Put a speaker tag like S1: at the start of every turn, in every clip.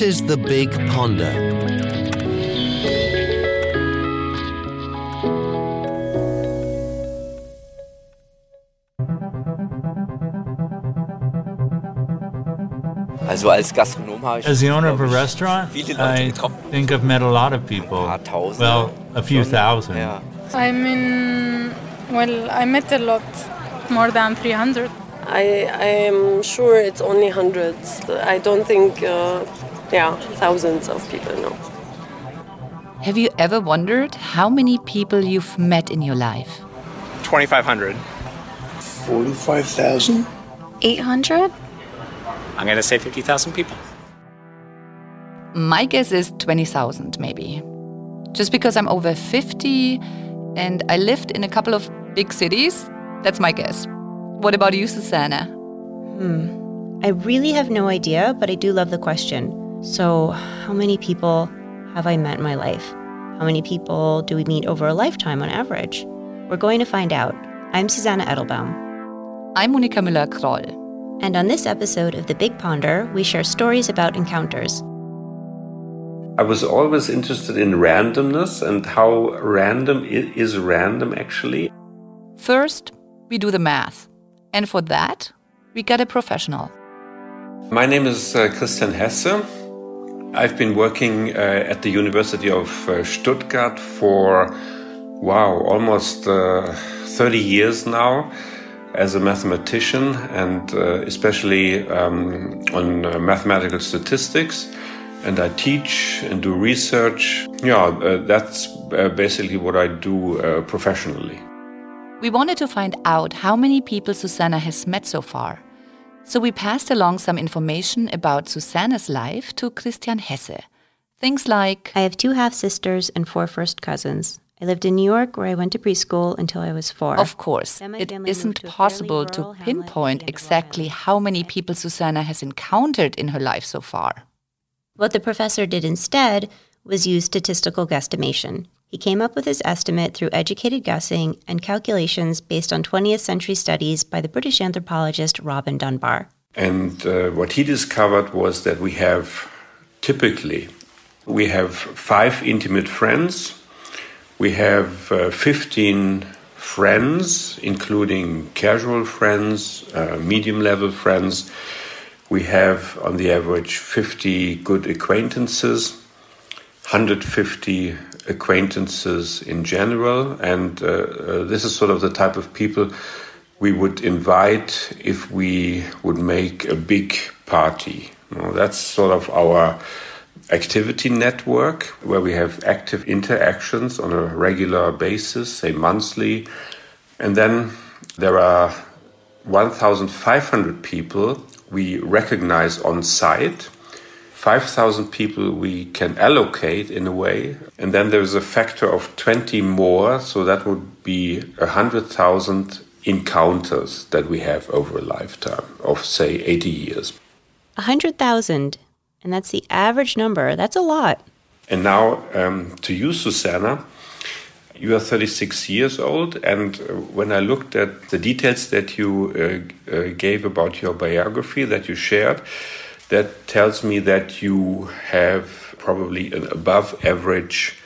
S1: This is The Big Ponder.
S2: Also als Gastronom habe ich
S3: As the owner of a restaurant, I think I've met a lot of people.
S2: Ein paar Tausende.
S3: Well, a few thousand.
S4: I mean, well, I met a lot, more than 300.
S5: I I am sure it's only hundreds. I don't think, uh, yeah, thousands of people. No.
S6: Have you ever wondered how many people you've met in your life?
S7: 2,500.
S8: 45,000?
S4: 800?
S7: I'm going to say 50,000 people.
S6: My guess is 20,000, maybe. Just because I'm over 50 and I lived in a couple of big cities, that's my guess. What about you, Susannah? Hmm.
S9: I really have no idea, but I do love the question. So, how many people have I met in my life? How many people do we meet over a lifetime on average? We're going to find out. I'm Susannah Edelbaum.
S6: I'm Monika Müller-Kroll.
S9: And on this episode of The Big Ponder, we share stories about encounters.
S10: I was always interested in randomness and how random is random actually.
S6: First, we do the math. And for that, we get a professional.
S10: My name is uh, Christian Hesse. I've been working uh, at the University of uh, Stuttgart for, wow, almost uh, 30 years now as a mathematician and uh, especially um, on uh, mathematical statistics. And I teach and do research. Yeah, uh, that's basically what I do professionally.
S6: We wanted to find out how many people Susannah has met so far. So we passed along some information about Susannah's life to Christian Hesse. Things like
S9: I have two half sisters and four first cousins. I lived in New York where I went to preschool until I was four.
S6: Of course, it isn't possible to pinpoint exactly how many people Susannah has encountered in her life so far.
S9: What the professor did instead was use statistical guesstimation. He came up with his estimate through educated guessing and calculations based on 20th century studies by the British anthropologist Robin Dunbar.
S10: And uh, what he discovered was that we have typically we have five intimate friends, we have uh, 15 friends, including casual friends, uh, medium level friends. We have, on the average, 50 good acquaintances, 150 acquaintances in general, and uh, uh, this is sort of the type of people we would invite if we would make a big party. That's sort of our activity network where we have active interactions on a regular basis, say monthly. And then there are 1,500 people we recognize on sight. 5,000 people we can allocate in a way. And then there's a factor of 20 more, so that would be 100,000 encounters that we have over a lifetime of, say, 80 years.
S9: 100,000, and that's the average number. That's a lot.
S10: And now um, to you, Susannah. You are 36 years old, and uh, when I looked at the details that you uh, uh, gave about your biography that you shared, that tells me that you have probably an above average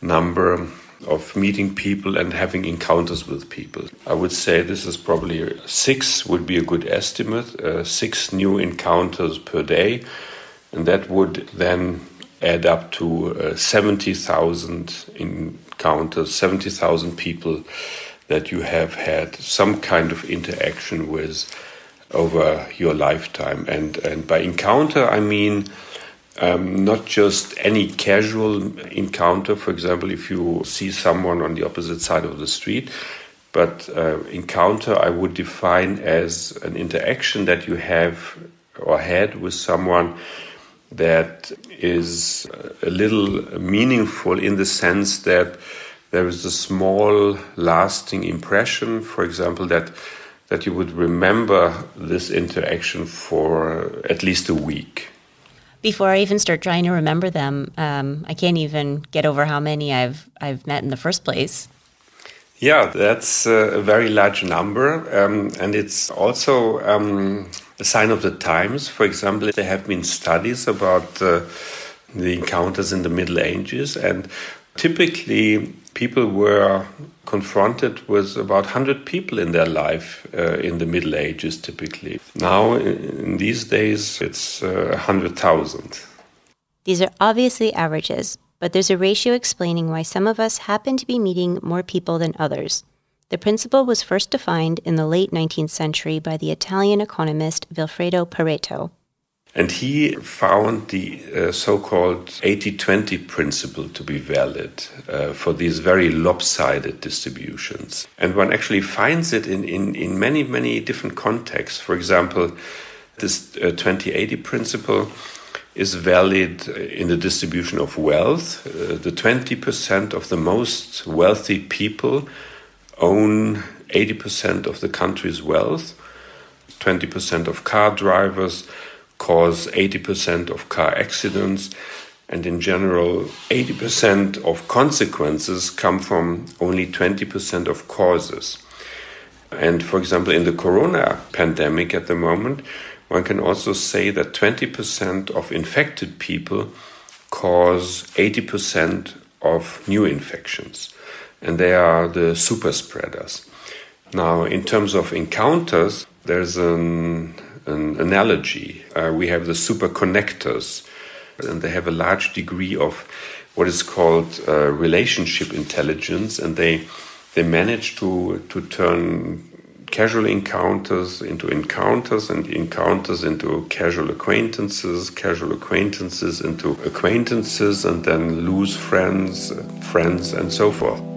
S10: number of meeting people and having encounters with people. I would say this is probably six would be a good estimate, uh, six new encounters per day, and that would then add up to uh, 70,000 encounters, 70,000 people that you have had some kind of interaction with over your lifetime. And, and by encounter, I mean um, not just any casual encounter, for example, if you see someone on the opposite side of the street, but uh, encounter I would define as an interaction that you have or had with someone that is a little meaningful in the sense that there is a small lasting impression, for example, that that you would remember this interaction for at least a week.
S9: Before I even start trying to remember them, um, I can't even get over how many I've I've met in the first place.
S10: Yeah, that's a very large number, um, and it's also um, a sign of the times. For example, there have been studies about uh, the encounters in the Middle Ages, and typically people were confronted with about 100 people in their life uh, in the Middle Ages, typically. Now, in these days, it's uh, 100,000.
S9: These are obviously averages, but there's a ratio explaining why some of us happen to be meeting more people than others. The principle was first defined in the late 19th century by the Italian economist Vilfredo Pareto.
S10: And he found the uh, so called 80 20 principle to be valid uh, for these very lopsided distributions. And one actually finds it in, in, in many, many different contexts. For example, this uh, 2080 principle is valid in the distribution of wealth. Uh, the 20% of the most wealthy people own 80% of the country's wealth. 20% of car drivers cause 80% of car accidents. And in general, 80% of consequences come from only 20% of causes. And for example, in the corona pandemic at the moment, one can also say that 20% of infected people cause 80% of new infections, and they are the super spreaders. Now, in terms of encounters, there's an, an analogy. Uh, we have the super connectors, and they have a large degree of what is called uh, relationship intelligence, and they they manage to to turn casual encounters into encounters and encounters into casual acquaintances, casual acquaintances into acquaintances, and then lose friends, friends, and so forth.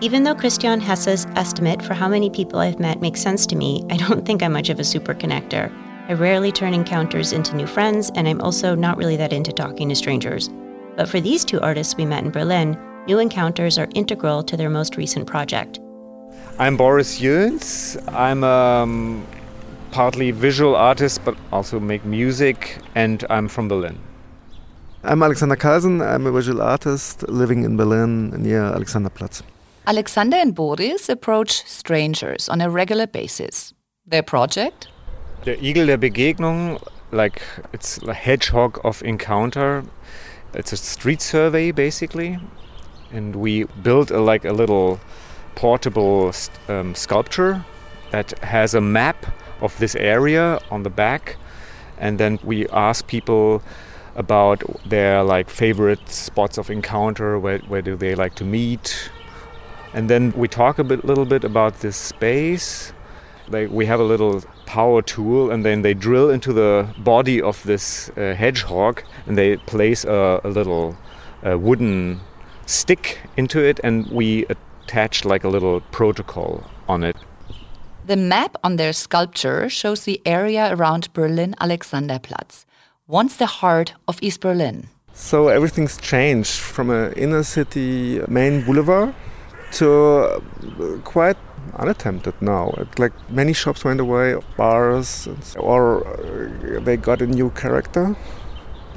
S9: Even though Christian Hesse's estimate for how many people I've met makes sense to me, I don't think I'm much of a super connector. I rarely turn encounters into new friends, and I'm also not really that into talking to strangers. But for these two artists we met in Berlin, new encounters are integral to their most recent project.
S8: I'm Boris Jöns. I'm a um, partly visual artist, but also make music, and I'm from Berlin.
S11: I'm Alexander Carlsen. I'm a visual artist living in Berlin near Alexanderplatz.
S6: Alexander and Boris approach strangers on a regular basis. Their project?
S8: Der Igel der Begegnung, like it's a hedgehog of encounter. It's a street survey basically, and we built a, like a little portable um, sculpture that has a map of this area on the back, and then we ask people about their like favorite spots of encounter, where, where do they like to meet, and then we talk a bit, little bit about this space. Like we have a little power tool, and then they drill into the body of this uh, hedgehog, and they place a, a little uh, wooden stick into it, and we attach like a little protocol on it.
S6: The map on their sculpture shows the area around Berlin Alexanderplatz, once the heart of East Berlin.
S11: So everything's changed from an inner city main boulevard to uh, quite unattempted now. Like many shops went away, bars, or uh, they got a new character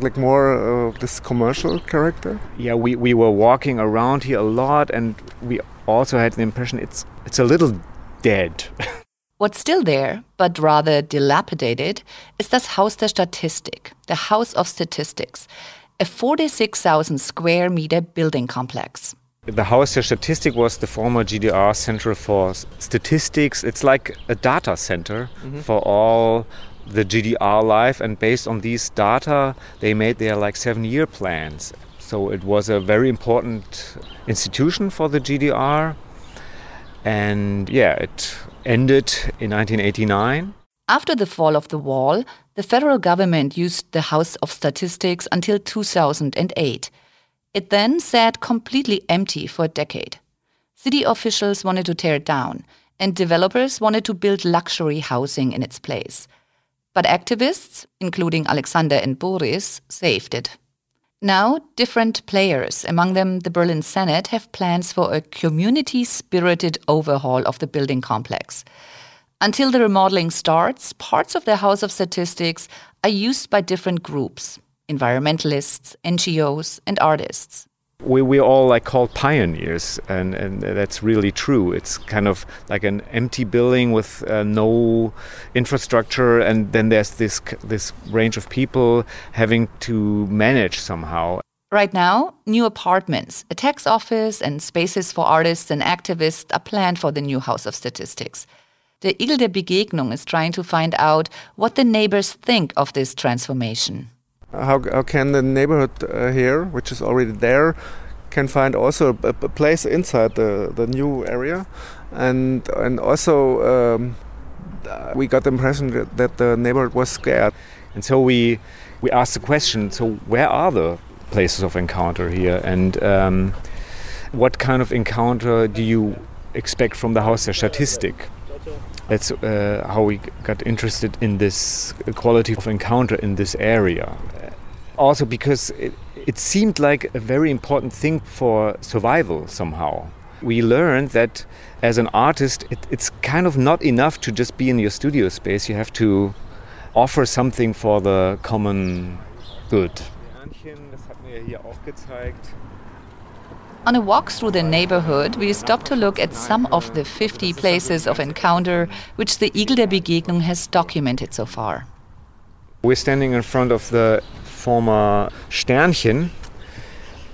S11: like more uh, this commercial character?
S8: Yeah, we, we were walking around here a lot and we also had the impression it's it's a little dead.
S6: What's still there, but rather dilapidated, is das Haus der Statistik, the House of Statistics, a 46,000 square meter building complex.
S8: The Haus der Statistik was the former GDR Center for Statistics. It's like a data center mm -hmm. for all the GDR life, and based on these data, they made their like seven year plans. So it was a very important institution for the GDR. And yeah, it ended in 1989.
S6: After the fall of the wall, the federal government used the House of Statistics until 2008. It then sat completely empty for a decade. City officials wanted to tear it down, and developers wanted to build luxury housing in its place. But activists, including Alexander and Boris, saved it. Now, different players, among them the Berlin Senate, have plans for a community spirited overhaul of the building complex. Until the remodeling starts, parts of the House of Statistics are used by different groups environmentalists, NGOs, and artists.
S8: we we all like called pioneers, and and that's really true. It's kind of like an empty building with uh, no infrastructure, and then there's this this range of people having to manage somehow.
S6: Right now, new apartments, a tax office, and spaces for artists and activists are planned for the new House of Statistics. The Igel der Begegnung is trying to find out what the neighbors think of this transformation.
S11: How, how can the neighborhood uh, here, which is already there, can find also a, a place inside the, the new area, and and also um, we got the impression that, the neighborhood was scared,
S8: and so we we asked the question: so where are the places of encounter here, and um, what kind of encounter do you expect from the Haus der Statistik? That's uh, how we got interested in this quality of encounter in this area. Also, because it, it seemed like a very important thing for survival somehow. We learned that as an artist, it, it's kind of not enough to just be in your studio space. You have to offer something for the common good.
S6: On a walk through the neighborhood, we stop to look at some of the 50 places of encounter which the Igel der Begegnung has documented so far.
S8: We're standing in front of the former Sternchen,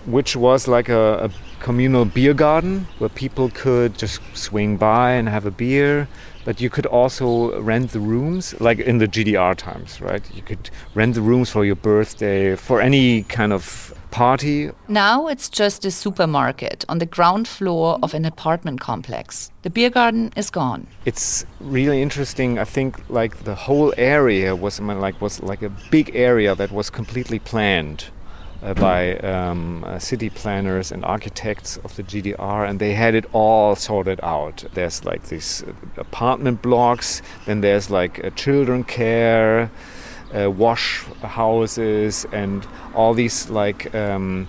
S8: which was like a, a communal beer garden where people could just swing by and have a beer but you could also rent the rooms like in the GDR times, right? You could rent the rooms for your birthday, for any kind of party.
S6: Now it's just a supermarket on the ground floor of an apartment complex. The beer garden is gone.
S8: It's really interesting. I think like the whole area was like was like a big area that was completely planned uh, by um, uh, city planners and architects of the GDR, and they had it all sorted out. There's like these uh, apartment blocks, then there's like uh, children care, uh, wash houses, and all these like. Um,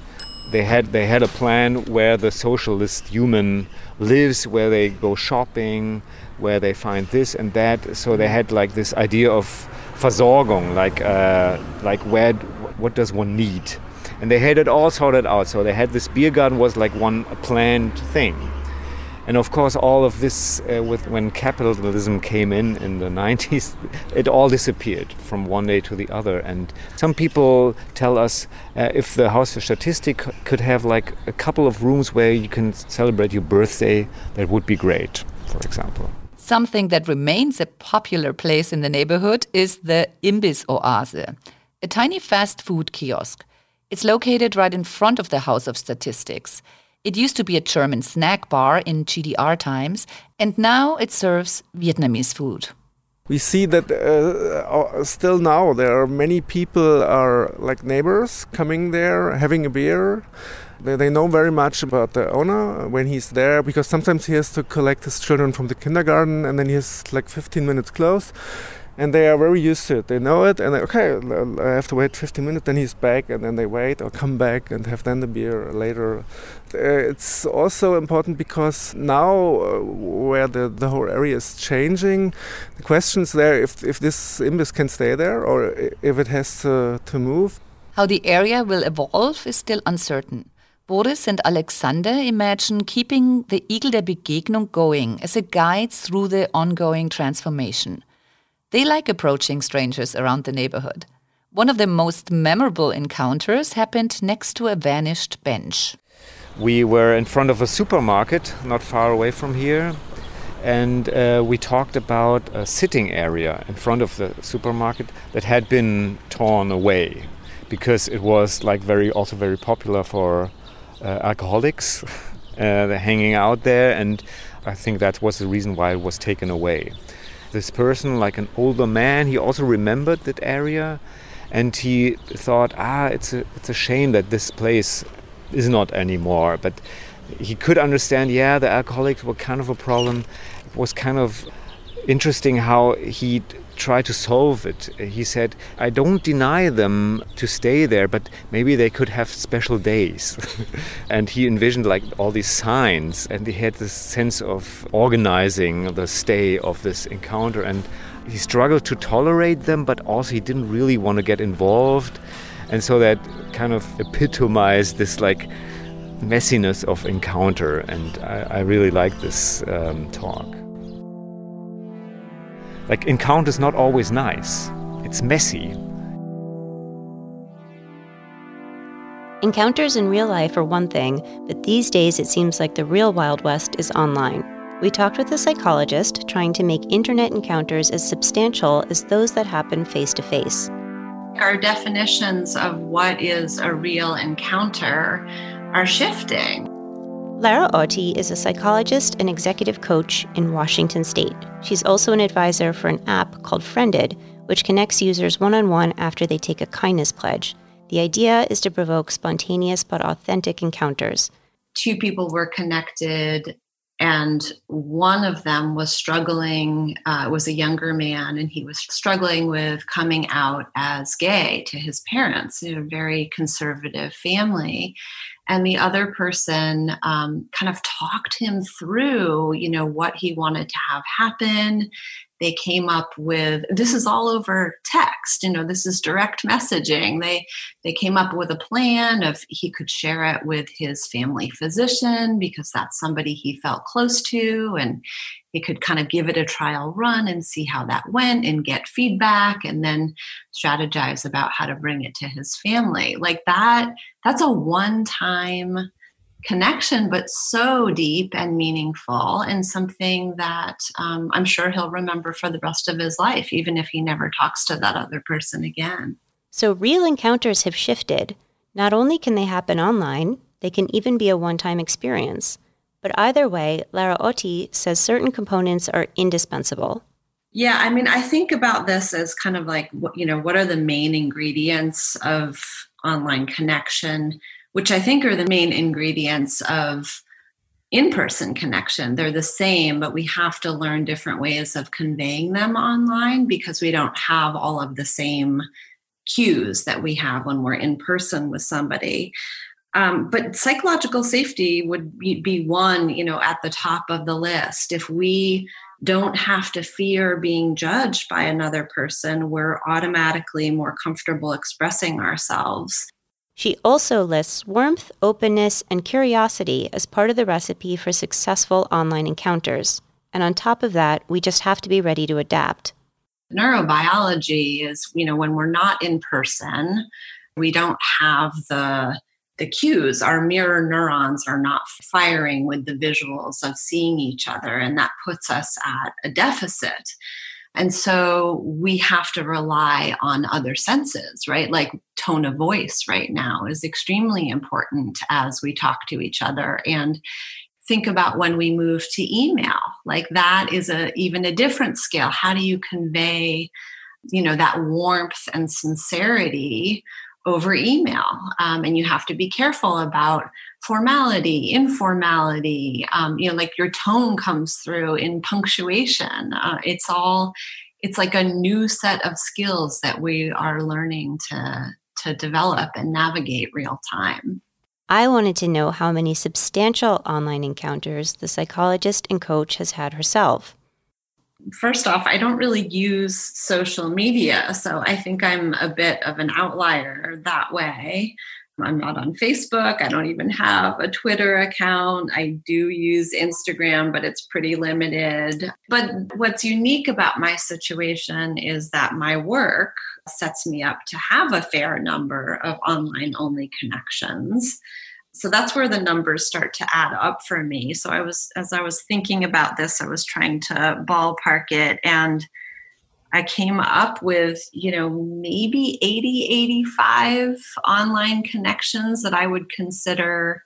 S8: they had they had a plan where the socialist human lives, where they go shopping, where they find this and that. So they had like this idea of Versorgung, like uh, like where what does one need and they had it all sorted out. So they had this beer garden was like one planned thing, and of course all of this uh, with when capitalism came in in the 90s, it all disappeared from one day to the other. And some people tell us uh, if the Haus für Statistik could have like a couple of rooms where you can celebrate your birthday, that would be great, for example.
S6: Something that remains a popular place in the neighborhood is the Imbiss Oase, a tiny fast food kiosk. It's located right in front of the House of Statistics. It used to be a German snack bar in GDR times, and now it serves Vietnamese food.
S11: We see that uh, still now there are many people are like neighbors coming there having a beer. They, they know very much about the owner when he's there because sometimes he has to collect his children from the kindergarten and then he has like 15 minutes close and they are very used to it. They know it, and they, okay, I have to wait 15 minutes. Then he's back, and then they wait or come back and have then the beer later. Uh, it's also important because now, uh, where the, the whole area is changing, the question is there if if this Imbiss can stay there or if it has to, to move.
S6: How the area will evolve is still uncertain. Boris and Alexander imagine keeping the Igel der Begegnung going as a guide through the ongoing transformation. They like approaching strangers around the neighborhood. One of the most memorable encounters happened next to a vanished bench.
S8: We were in front of a supermarket not far away from here, and uh, we talked about a sitting area in front of the supermarket that had been torn away because it was like very also very popular for uh, alcoholics uh, hanging out there and I think that was the reason why it was taken away this person, like an older man, he also remembered that area, and he thought, ah, it's a it's a shame that this place is not anymore. But he could understand, yeah, the alcoholics were kind of a problem. It was kind of interesting how he try to solve it. He said, I don't deny them to stay there, but maybe they could have special days. and he envisioned like all these signs, and he had this sense of organizing the stay of this encounter. And he struggled to tolerate them, but also he didn't really want to get involved. And so that kind of epitomized this like messiness of encounter, and I, I really like this um, talk. Like, encounter is not always nice, it's messy.
S9: Encounters in real life are one thing, but these days it seems like the real Wild West is online. We talked with a psychologist trying to make internet encounters as substantial as those that happen face to face.
S12: Our definitions of what is a real encounter are shifting.
S9: Lara Otti is a psychologist and executive coach in Washington state. She's also an advisor for an app called Friended, which connects users one on one after they take a kindness pledge. The idea is to provoke spontaneous but authentic encounters.
S12: Two people were connected, and one of them was struggling, uh, was a younger man, and he was struggling with coming out as gay to his parents in a very conservative family and the other person um, kind of talked him through you know what he wanted to have happen they came up with this is all over text you know this is direct messaging. They they came up with a plan of he could share it with his family physician because that's somebody he felt close to and he could kind of give it a trial run and see how that went and get feedback and then strategize about how to bring it to his family. Like that that's a one time connection, but so deep and meaningful, and something that um, I'm sure he'll remember for the rest of his life, even if he never talks to that other person again.
S9: So, real encounters have shifted. Not only can they happen online, they can even be a one time experience. But either way, Lara Otti says certain components are indispensable.
S12: Yeah, I mean, I think about this as kind of like, you know, what are the main ingredients of online connection? Which I think are the main ingredients of in person connection. They're the same, but we have to learn different ways of conveying them online because we don't have all of the same cues that we have when we're in person with somebody. Um, but psychological safety would be, be one, you know, at the top of the list. If we don't have to fear being judged by another person, we're automatically more comfortable expressing ourselves.
S9: She also lists warmth, openness, and curiosity as part of the recipe for successful online encounters. And on top of that, we just have to be ready to adapt.
S12: Neurobiology is, you know, when we're not in person, we don't have the the cues our mirror neurons are not firing with the visuals of seeing each other and that puts us at a deficit and so we have to rely on other senses, right? Like tone of voice right now is extremely important as we talk to each other. And think about when we move to email like that is a even a different scale how do you convey you know that warmth and sincerity over email. Um, and you have to be careful about formality, informality. Um, you know, like your tone comes through in punctuation. Uh, it's all, it's like a new set of skills that we are learning to to develop and navigate real time.
S9: I wanted to know how many substantial online encounters the psychologist and coach has had herself
S12: first off, I don't really use social media. So I think I'm a bit of an outlier that way. I'm not on Facebook. I don't even have a Twitter account. I do use Instagram, but it's pretty limited. But what's unique about my situation is that my work sets me up to have a fair number of online only connections so that's where the numbers start to add up for me. So i was as i was thinking about this i was trying to ballpark it and i came up with you know maybe 80 85 online connections that i would consider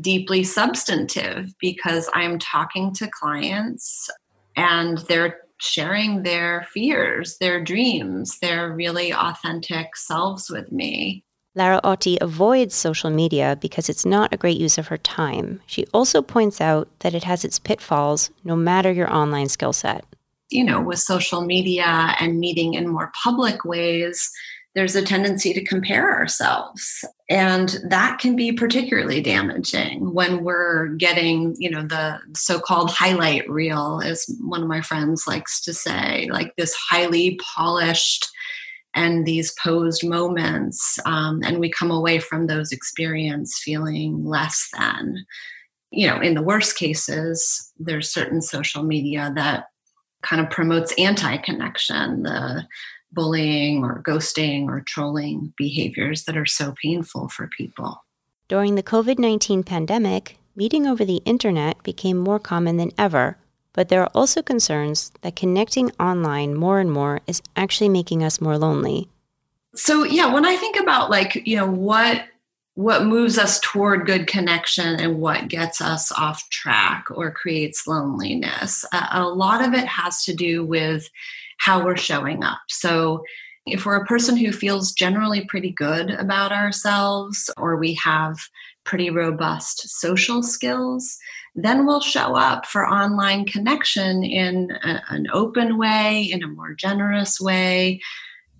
S12: deeply substantive because i'm talking to clients and they're sharing their fears their dreams their really authentic selves with me
S9: Lara Otti avoids social media because it's not a great use of her time. She also points out that it has its pitfalls no matter your online skill set.
S12: You know, with social media and meeting in more public ways, there's a tendency to compare ourselves. And that can be particularly damaging when we're getting, you know, the so called highlight reel, as one of my friends likes to say, like this highly polished and these posed moments, um, and we come away from those experience feeling less than. You know, in the worst cases, there's certain social media that kind of promotes anti connection, the bullying or ghosting or trolling behaviors that are so painful for people.
S9: During the COVID 19 pandemic, meeting over the internet became more common than ever, but there are also concerns that connecting online more and more is actually making us more lonely.
S12: So, yeah, when I think about like, you know, what what moves us toward good connection and what gets us off track or creates loneliness. Uh, a lot of it has to do with how we're showing up. So, if we're a person who feels generally pretty good about ourselves or we have pretty robust social skills, then we'll show up for online connection in a, an open way, in a more generous way,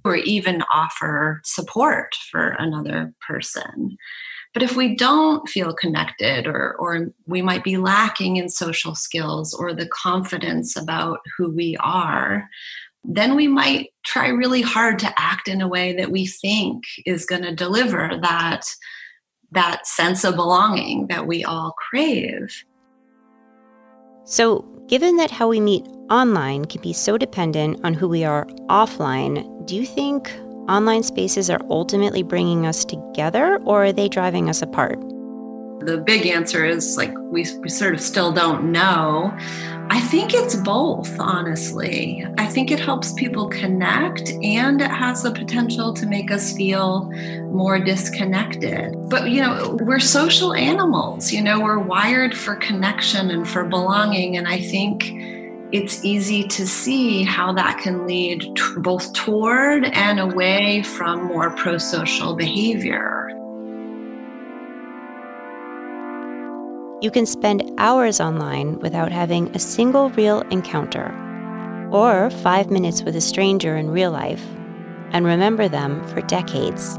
S12: or even offer support for another person. But if we don't feel connected, or, or we might be lacking in social skills or the confidence about who we are, then we might try really hard to act in a way that we think is going to deliver that that sense of belonging that we all crave.
S9: So, given that how we meet online can be so dependent on who we are offline, do you think online spaces are ultimately bringing us together or are they driving us apart?
S12: The big answer is like we, we sort of still don't know. I think it's both, honestly. I think it helps people connect and it has the potential to make us feel more disconnected. But, you know, we're social animals, you know, we're wired for connection and for belonging. And I think it's easy to see how that can lead t- both toward and away from more pro social behavior.
S9: You can spend hours online without having a single real encounter, or five minutes with a stranger in real life, and remember them for decades.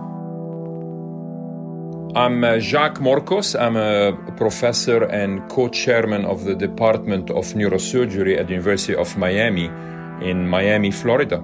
S13: I'm uh, Jacques Morcos. I'm a professor and co-chairman of the Department of Neurosurgery at the University of Miami in Miami, Florida.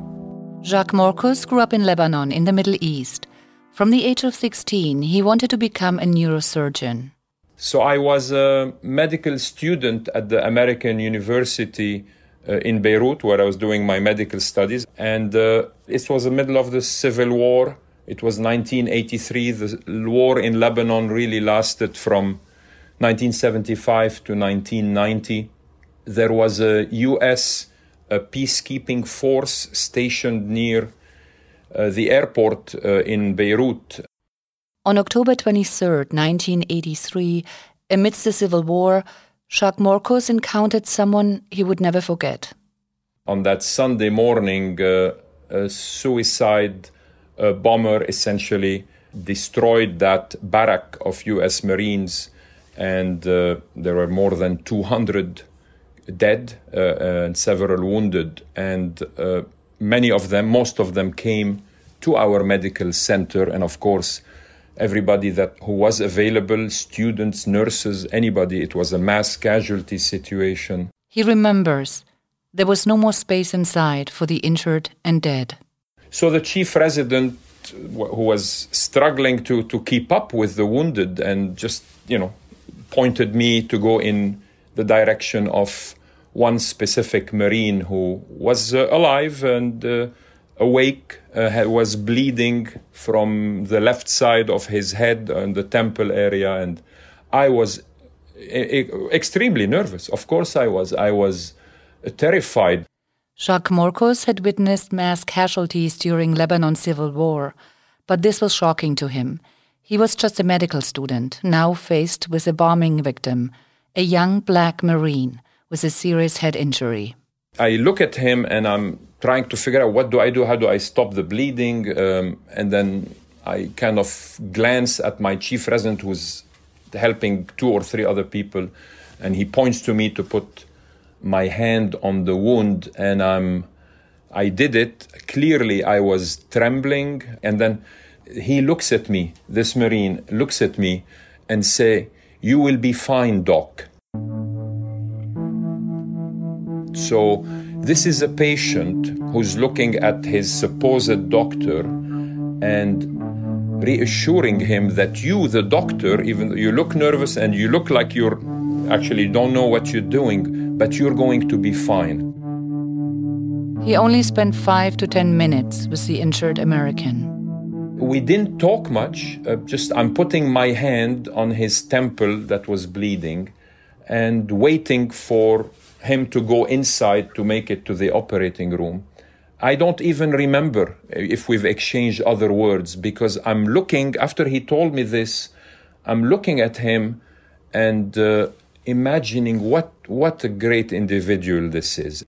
S6: Jacques Morcos grew up in Lebanon in the Middle East. From the age of 16, he wanted to become a neurosurgeon.
S13: So I was a medical student at the American University uh, in Beirut, where I was doing my medical studies. And uh, it was the middle of the civil war. It was 1983. The war in Lebanon really lasted from 1975 to 1990. There was a U.S. A peacekeeping force stationed near uh, the airport uh, in Beirut
S6: on October 23, 1983, amidst the civil war, Jacques Morcos encountered someone he would never forget.
S13: On that Sunday morning, uh, a suicide uh, bomber essentially destroyed that barrack of US Marines, and uh, there were more than 200 dead uh, and several wounded. And uh, many of them, most of them, came to our medical center, and of course, everybody that who was available students nurses anybody. It was a mass casualty situation.
S6: He remembers there was no more space inside for the injured and dead.
S13: So the chief resident who was struggling to to keep up with the wounded and just you know pointed me to go in the direction of one specific marine who was uh, alive and uh, awake, uh, was bleeding from the left side of his head and the temple area, and I was e- extremely nervous. Of course, I was. I was terrified.
S6: Jacques Morcos had witnessed mass casualties during Lebanon's civil war, but this was shocking to him. He was just a medical student, now faced with a bombing victim, a young black Marine with a serious head injury.
S13: I look at him and I'm trying to figure out what do I do? How do I stop the bleeding? Um, and then I kind of glance at my chief resident who's helping two or three other people, and he points to me to put my hand on the wound, and I'm. I did it. Clearly, I was trembling, and then he looks at me. This marine looks at me and say, "You will be fine, doc." So, this is a patient who's looking at his supposed doctor and reassuring him that you, the doctor, even though you look nervous and you look like you're actually don't know what you're doing, but you're going to be fine.
S6: He only spent five to ten minutes with the injured American.
S13: We didn't talk much, uh, just I'm putting my hand on his temple that was bleeding and waiting for him to go inside to make it to the operating room. I don't even remember if we've exchanged other words because I'm looking, after he told me this, I'm looking at him and uh, imagining what, what a great individual this is.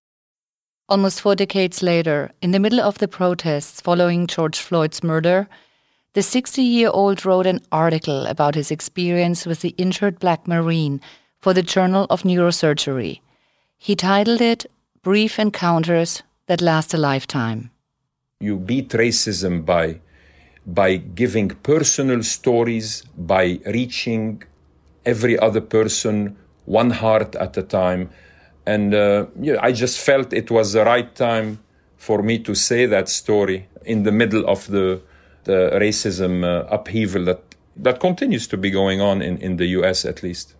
S6: Almost four decades later, in the middle of the protests following George Floyd's murder, the 60 year old wrote an article about his experience with the injured black Marine for the Journal of Neurosurgery. He titled it Brief Encounters That Last a Lifetime.
S13: You beat racism by, by giving personal stories, by reaching every other person one heart at a time. And uh, yeah, I just felt it was the right time for me to say that story in the middle of the, the racism uh, upheaval that, that continues to be going on in, in the US at least.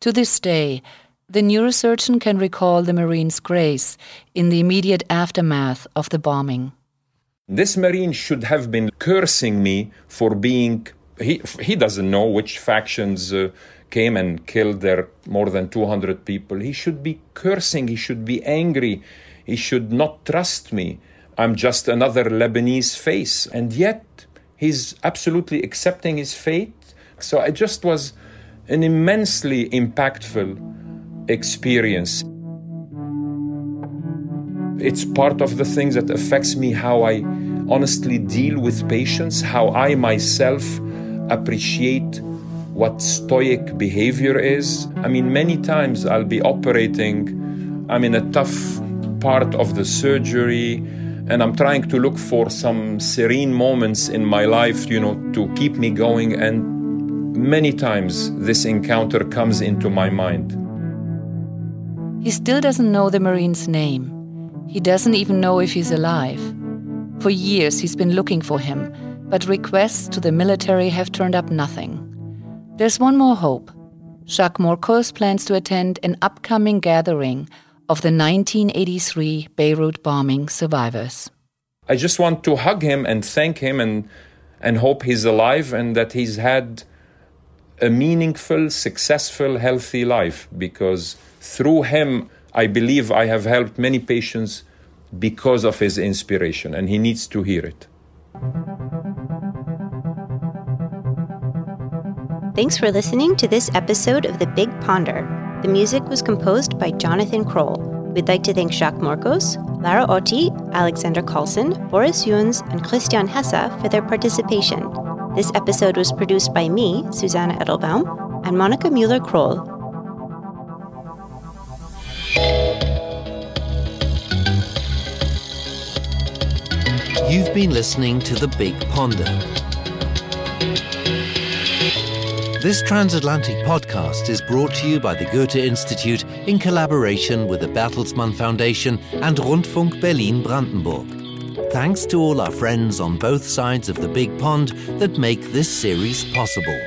S6: To this day, the neurosurgeon can recall the Marine's grace in the immediate aftermath of the bombing.
S13: This Marine should have been cursing me for being. He, he doesn't know which factions uh, came and killed there more than 200 people. He should be cursing, he should be angry, he should not trust me. I'm just another Lebanese face. And yet, he's absolutely accepting his fate. So it just was an immensely impactful experience. It's part of the things that affects me how I honestly deal with patients, how I myself appreciate what stoic behavior is. I mean, many times I'll be operating, I'm in a tough part of the surgery, and I'm trying to look for some serene moments in my life, you know, to keep me going. And many times this encounter comes into my mind.
S6: He still doesn't know the Marine's name. He doesn't even know if he's alive. For years he's been looking for him, but requests to the military have turned up nothing. There's one more hope. Jacques Morcos plans to attend an upcoming gathering of the 1983 Beirut bombing survivors.
S13: I just want to hug him and thank him and, and hope he's alive and that he's had a meaningful, successful, healthy life because through him, I believe I have helped many patients because of his inspiration, and he needs to hear it.
S9: Thanks for listening to this episode of The Big Ponder. The music was composed by Jonathan Kroll. We'd like to thank Jacques Morcos, Lara Otti, Alexander Carlson, Boris Jöns, and Christian Hesse for their participation. This episode was produced by me, Susannah Edelbaum, and Monika Müller-Kroll.
S1: You've been listening to The Big Ponder. This transatlantic podcast is brought to you by the Goethe Institute in collaboration with the Bertelsmann Foundation and Rundfunk Berlin Brandenburg. Thanks to all our friends on both sides of the Big Pond that make this series possible.